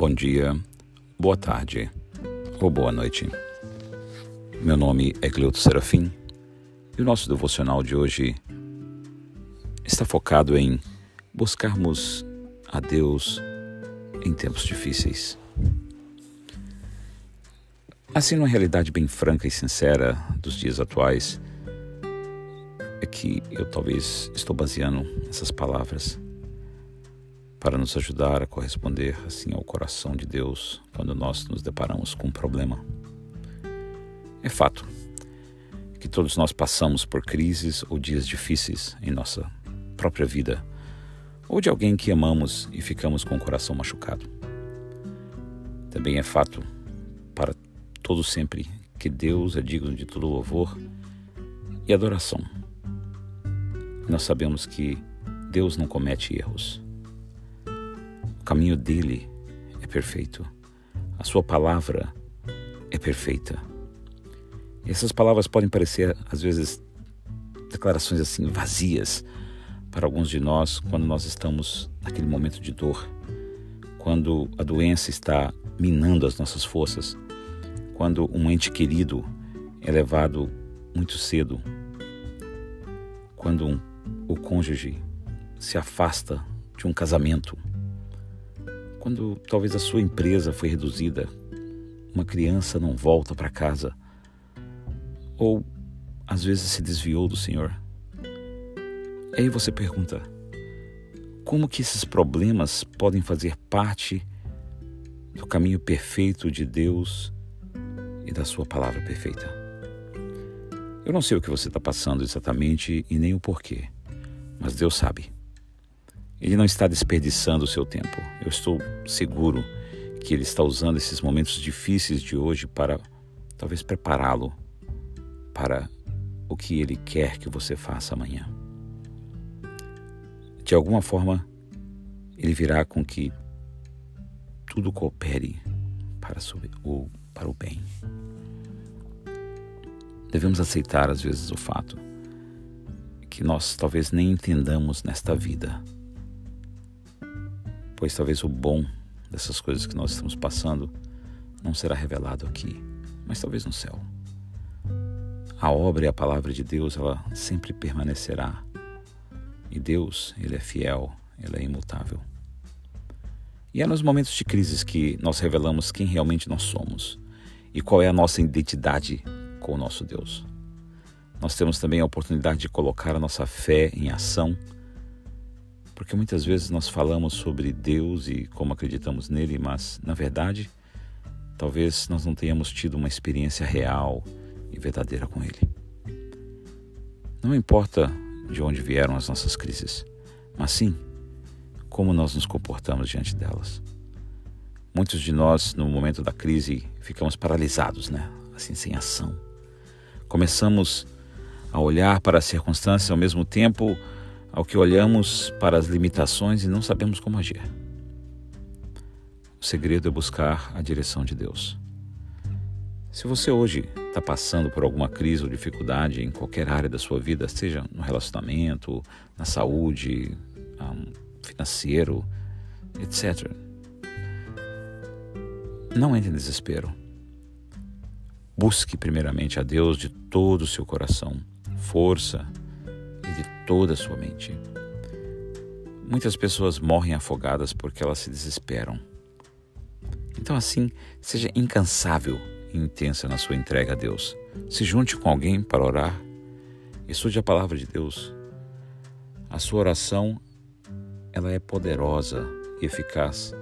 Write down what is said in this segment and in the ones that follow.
Bom dia, boa tarde ou boa noite. Meu nome é Cleuto Serafim e o nosso devocional de hoje está focado em buscarmos a Deus em tempos difíceis. Assim, numa realidade bem franca e sincera dos dias atuais, é que eu talvez estou baseando essas palavras para nos ajudar a corresponder assim ao coração de Deus quando nós nos deparamos com um problema. É fato que todos nós passamos por crises ou dias difíceis em nossa própria vida, ou de alguém que amamos e ficamos com o coração machucado. Também é fato para todos sempre que Deus é digno de todo louvor e adoração. Nós sabemos que Deus não comete erros caminho dele é perfeito. A sua palavra é perfeita. E essas palavras podem parecer, às vezes, declarações assim vazias para alguns de nós quando nós estamos naquele momento de dor, quando a doença está minando as nossas forças, quando um ente querido é levado muito cedo, quando um, o cônjuge se afasta de um casamento quando talvez a sua empresa foi reduzida, uma criança não volta para casa, ou às vezes se desviou do Senhor. Aí você pergunta: como que esses problemas podem fazer parte do caminho perfeito de Deus e da Sua palavra perfeita? Eu não sei o que você está passando exatamente e nem o porquê, mas Deus sabe. Ele não está desperdiçando o seu tempo. Eu estou seguro que ele está usando esses momentos difíceis de hoje para talvez prepará-lo para o que ele quer que você faça amanhã. De alguma forma, ele virá com que tudo coopere para o, para o bem. Devemos aceitar, às vezes, o fato que nós talvez nem entendamos nesta vida pois talvez o bom dessas coisas que nós estamos passando não será revelado aqui, mas talvez no céu. A obra e a palavra de Deus, ela sempre permanecerá. E Deus, ele é fiel, ele é imutável. E é nos momentos de crises que nós revelamos quem realmente nós somos e qual é a nossa identidade com o nosso Deus. Nós temos também a oportunidade de colocar a nossa fé em ação porque muitas vezes nós falamos sobre Deus e como acreditamos nele, mas na verdade, talvez nós não tenhamos tido uma experiência real e verdadeira com ele. Não importa de onde vieram as nossas crises, mas sim como nós nos comportamos diante delas. Muitos de nós, no momento da crise, ficamos paralisados, né? Assim, sem ação. Começamos a olhar para as circunstâncias ao mesmo tempo ao que olhamos para as limitações e não sabemos como agir. O segredo é buscar a direção de Deus. Se você hoje está passando por alguma crise ou dificuldade em qualquer área da sua vida, seja no relacionamento, na saúde, financeiro, etc., não entre em desespero. Busque primeiramente a Deus de todo o seu coração, força, de toda a sua mente. Muitas pessoas morrem afogadas porque elas se desesperam. Então, assim, seja incansável e intensa na sua entrega a Deus. Se junte com alguém para orar. Estude a palavra de Deus. A sua oração, ela é poderosa e eficaz.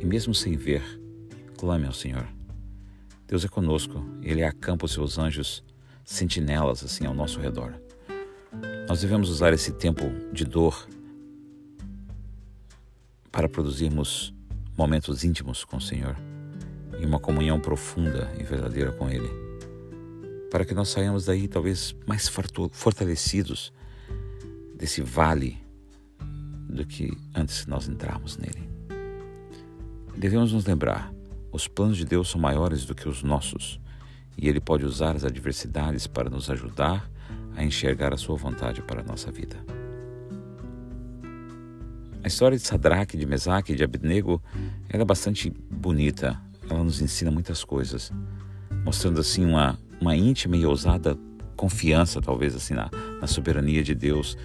E mesmo sem ver, clame ao Senhor. Deus é conosco. Ele acampa os seus anjos sentinelas assim ao nosso redor. Nós devemos usar esse tempo de dor para produzirmos momentos íntimos com o Senhor e uma comunhão profunda e verdadeira com Ele, para que nós saiamos daí talvez mais fortalecidos desse vale do que antes nós entrarmos nele. Devemos nos lembrar: os planos de Deus são maiores do que os nossos e Ele pode usar as adversidades para nos ajudar a enxergar a sua vontade para a nossa vida. A história de Sadraque, de Mesaque e de Abednego é bastante bonita, ela nos ensina muitas coisas, mostrando assim uma, uma íntima e ousada confiança, talvez assim, na, na soberania de Deus,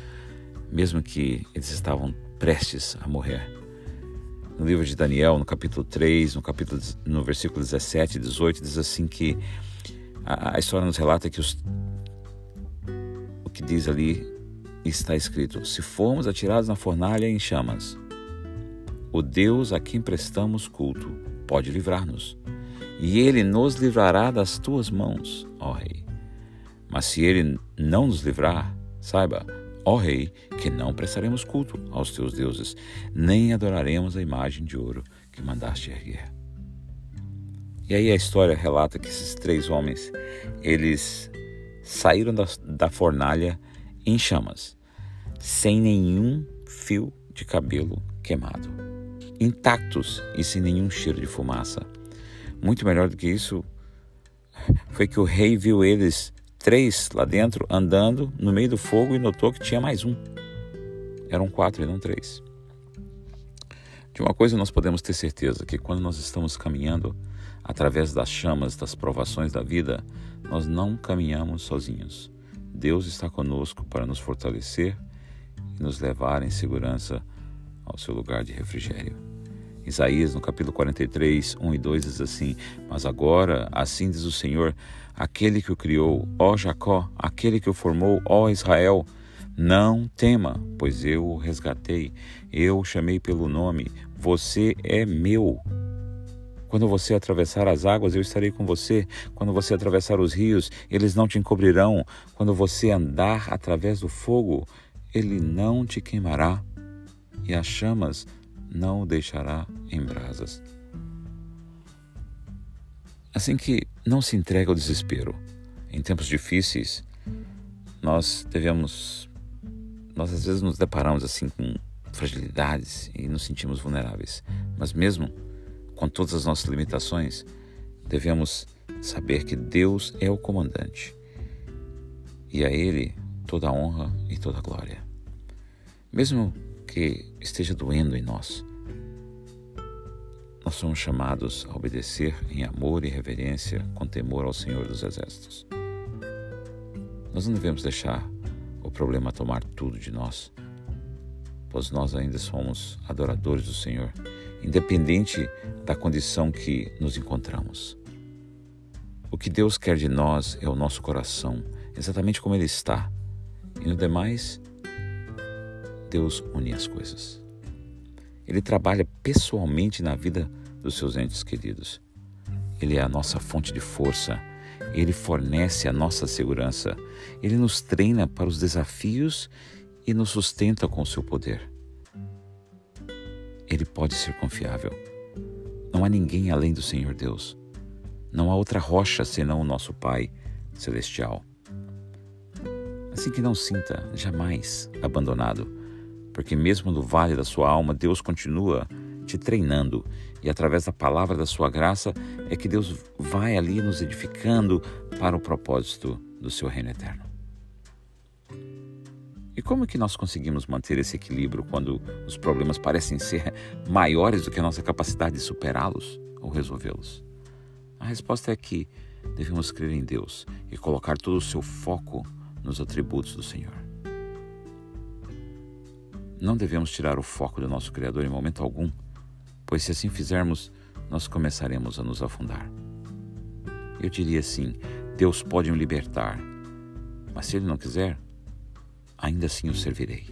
mesmo que eles estavam prestes a morrer. No livro de Daniel, no capítulo 3, no capítulo no versículo 17 e 18, diz assim que a, a história nos relata que os, que diz ali está escrito: Se formos atirados na fornalha em chamas, o Deus a quem prestamos culto pode livrar-nos, e ele nos livrará das tuas mãos, ó Rei. Mas se ele não nos livrar, saiba, ó Rei, que não prestaremos culto aos teus deuses, nem adoraremos a imagem de ouro que mandaste erguer. E aí a história relata que esses três homens, eles saíram da, da fornalha em chamas, sem nenhum fio de cabelo queimado, intactos e sem nenhum cheiro de fumaça. Muito melhor do que isso foi que o rei viu eles três lá dentro andando no meio do fogo e notou que tinha mais um. Eram quatro e não três. De uma coisa nós podemos ter certeza, que quando nós estamos caminhando através das chamas das provações da vida, nós não caminhamos sozinhos. Deus está conosco para nos fortalecer e nos levar em segurança ao seu lugar de refrigério. Isaías, no capítulo 43, 1 e 2, diz assim: Mas agora, assim diz o Senhor, aquele que o criou, ó Jacó, aquele que o formou, ó Israel, não tema, pois eu o resgatei, eu o chamei pelo nome, você é meu. Quando você atravessar as águas, eu estarei com você. Quando você atravessar os rios, eles não te encobrirão. Quando você andar através do fogo, ele não te queimará. E as chamas não o deixará em brasas. Assim que não se entrega ao desespero. Em tempos difíceis, nós devemos, nós às vezes nos deparamos assim com fragilidades e nos sentimos vulneráveis. Mas mesmo com todas as nossas limitações, devemos saber que Deus é o comandante e a Ele toda a honra e toda a glória. Mesmo que esteja doendo em nós, nós somos chamados a obedecer em amor e reverência, com temor ao Senhor dos Exércitos. Nós não devemos deixar o problema tomar tudo de nós, pois nós ainda somos adoradores do Senhor independente da condição que nos encontramos. O que Deus quer de nós é o nosso coração, exatamente como ele está. E no demais, Deus une as coisas. Ele trabalha pessoalmente na vida dos seus entes queridos. Ele é a nossa fonte de força, ele fornece a nossa segurança, ele nos treina para os desafios e nos sustenta com o seu poder ele pode ser confiável. Não há ninguém além do Senhor Deus. Não há outra rocha senão o nosso Pai Celestial. Assim que não sinta jamais abandonado, porque mesmo no vale da sua alma, Deus continua te treinando e através da palavra da sua graça é que Deus vai ali nos edificando para o propósito do seu reino eterno. E como que nós conseguimos manter esse equilíbrio quando os problemas parecem ser maiores do que a nossa capacidade de superá-los ou resolvê-los? A resposta é que devemos crer em Deus e colocar todo o seu foco nos atributos do Senhor. Não devemos tirar o foco do nosso Criador em momento algum, pois se assim fizermos, nós começaremos a nos afundar. Eu diria assim: Deus pode me libertar, mas se Ele não quiser, ainda assim o servirei.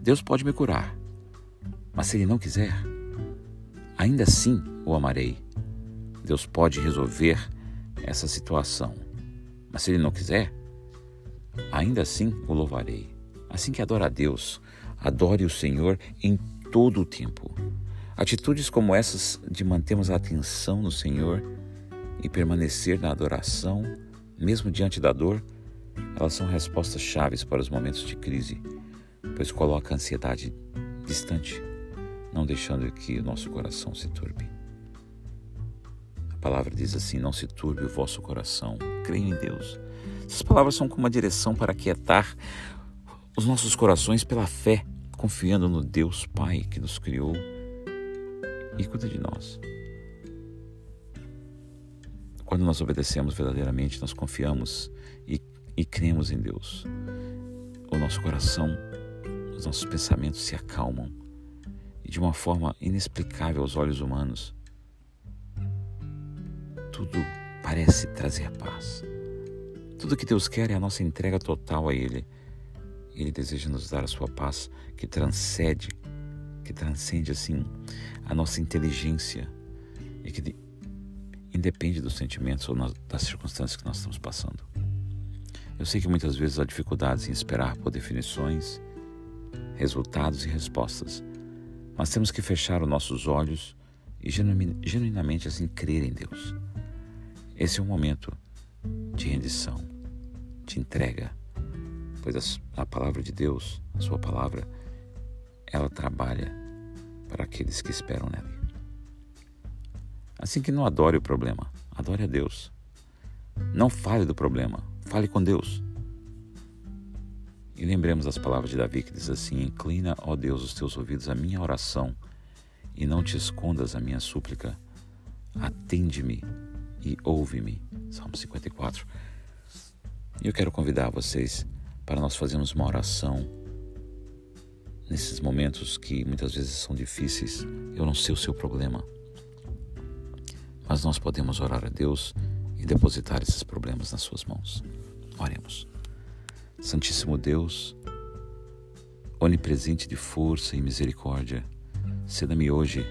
Deus pode me curar, mas se Ele não quiser, ainda assim o amarei. Deus pode resolver essa situação, mas se Ele não quiser, ainda assim o louvarei. Assim que adora a Deus, adore o Senhor em todo o tempo. Atitudes como essas de mantermos a atenção no Senhor e permanecer na adoração, mesmo diante da dor, elas são respostas chaves para os momentos de crise, pois coloca a ansiedade distante, não deixando que o nosso coração se turbe. A palavra diz assim: Não se turbe o vosso coração, creia em Deus. Essas palavras são como uma direção para aquietar os nossos corações pela fé, confiando no Deus Pai que nos criou e cuida de nós. Quando nós obedecemos verdadeiramente, nós confiamos e, e cremos em Deus. O nosso coração, os nossos pensamentos se acalmam e de uma forma inexplicável aos olhos humanos, tudo parece trazer paz. Tudo que Deus quer é a nossa entrega total a Ele. Ele deseja nos dar a sua paz que transcende, que transcende assim a nossa inteligência e que independe dos sentimentos ou das circunstâncias que nós estamos passando. Eu sei que muitas vezes há dificuldades em esperar por definições, resultados e respostas, mas temos que fechar os nossos olhos e genuinamente assim crer em Deus. Esse é um momento de rendição, de entrega, pois a, palavra de Deus, a sua palavra, ela trabalha para aqueles que esperam nele. Assim que não adore o problema, adore a Deus. Não fale do problema, fale com Deus. E lembremos as palavras de Davi que diz assim: Inclina, ó Deus, os teus ouvidos à minha oração e não te escondas a minha súplica. Atende-me e ouve-me. Salmo 54. E eu quero convidar vocês para nós fazermos uma oração nesses momentos que muitas vezes são difíceis. Eu não sei o seu problema mas nós podemos orar a Deus e depositar esses problemas nas Suas mãos. Oremos. Santíssimo Deus, onipresente de força e misericórdia, ceda-me hoje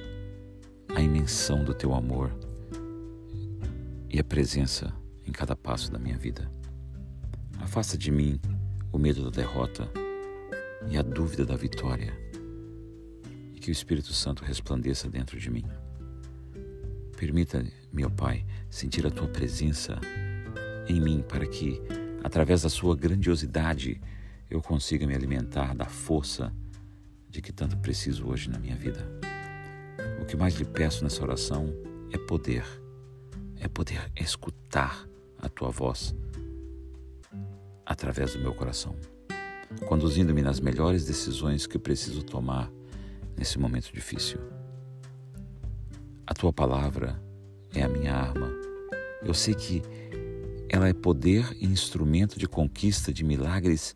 a imensão do Teu amor e a presença em cada passo da minha vida. Afasta de mim o medo da derrota e a dúvida da vitória, e que o Espírito Santo resplandeça dentro de mim. Permita, meu Pai, sentir a tua presença em mim para que, através da sua grandiosidade, eu consiga me alimentar da força de que tanto preciso hoje na minha vida. O que mais lhe peço nessa oração é poder, é poder escutar a tua voz através do meu coração, conduzindo-me nas melhores decisões que preciso tomar nesse momento difícil. A tua palavra é a minha arma. Eu sei que ela é poder e instrumento de conquista de milagres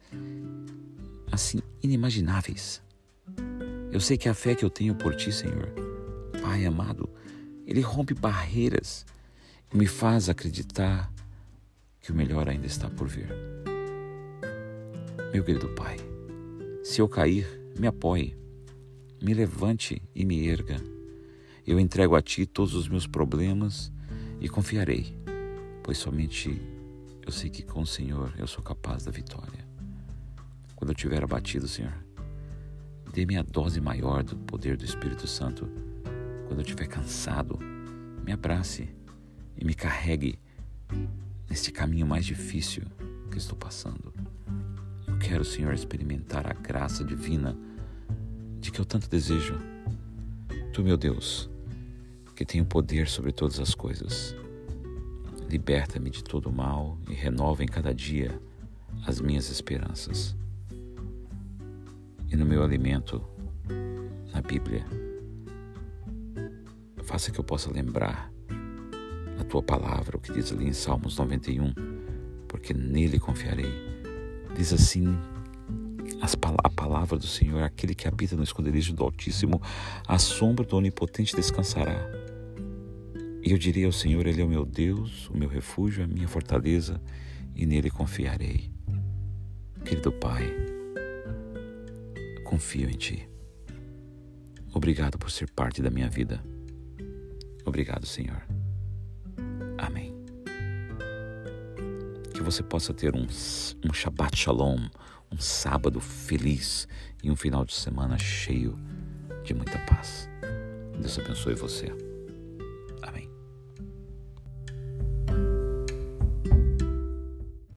assim inimagináveis. Eu sei que a fé que eu tenho por ti, Senhor, Pai amado, ele rompe barreiras e me faz acreditar que o melhor ainda está por vir. Meu querido Pai, se eu cair, me apoie, me levante e me erga eu entrego a Ti todos os meus problemas e confiarei, pois somente eu sei que com o Senhor eu sou capaz da vitória. Quando eu estiver abatido, Senhor, dê-me a dose maior do poder do Espírito Santo. Quando eu estiver cansado, me abrace e me carregue neste caminho mais difícil que estou passando. Eu quero, Senhor, experimentar a graça divina de que eu tanto desejo. Tu, meu Deus, que tem o poder sobre todas as coisas. Liberta-me de todo o mal e renova em cada dia as minhas esperanças. E no meu alimento, na Bíblia, faça que eu possa lembrar a tua palavra, o que diz ali em Salmos 91, porque nele confiarei. Diz assim a palavra do Senhor, aquele que habita no esconderijo do Altíssimo, a sombra do Onipotente descansará. E eu direi ao Senhor: Ele é o meu Deus, o meu refúgio, a minha fortaleza, e nele confiarei. Querido Pai, confio em Ti. Obrigado por ser parte da minha vida. Obrigado, Senhor. Amém. Que você possa ter um, um Shabbat Shalom, um sábado feliz e um final de semana cheio de muita paz. Deus abençoe você.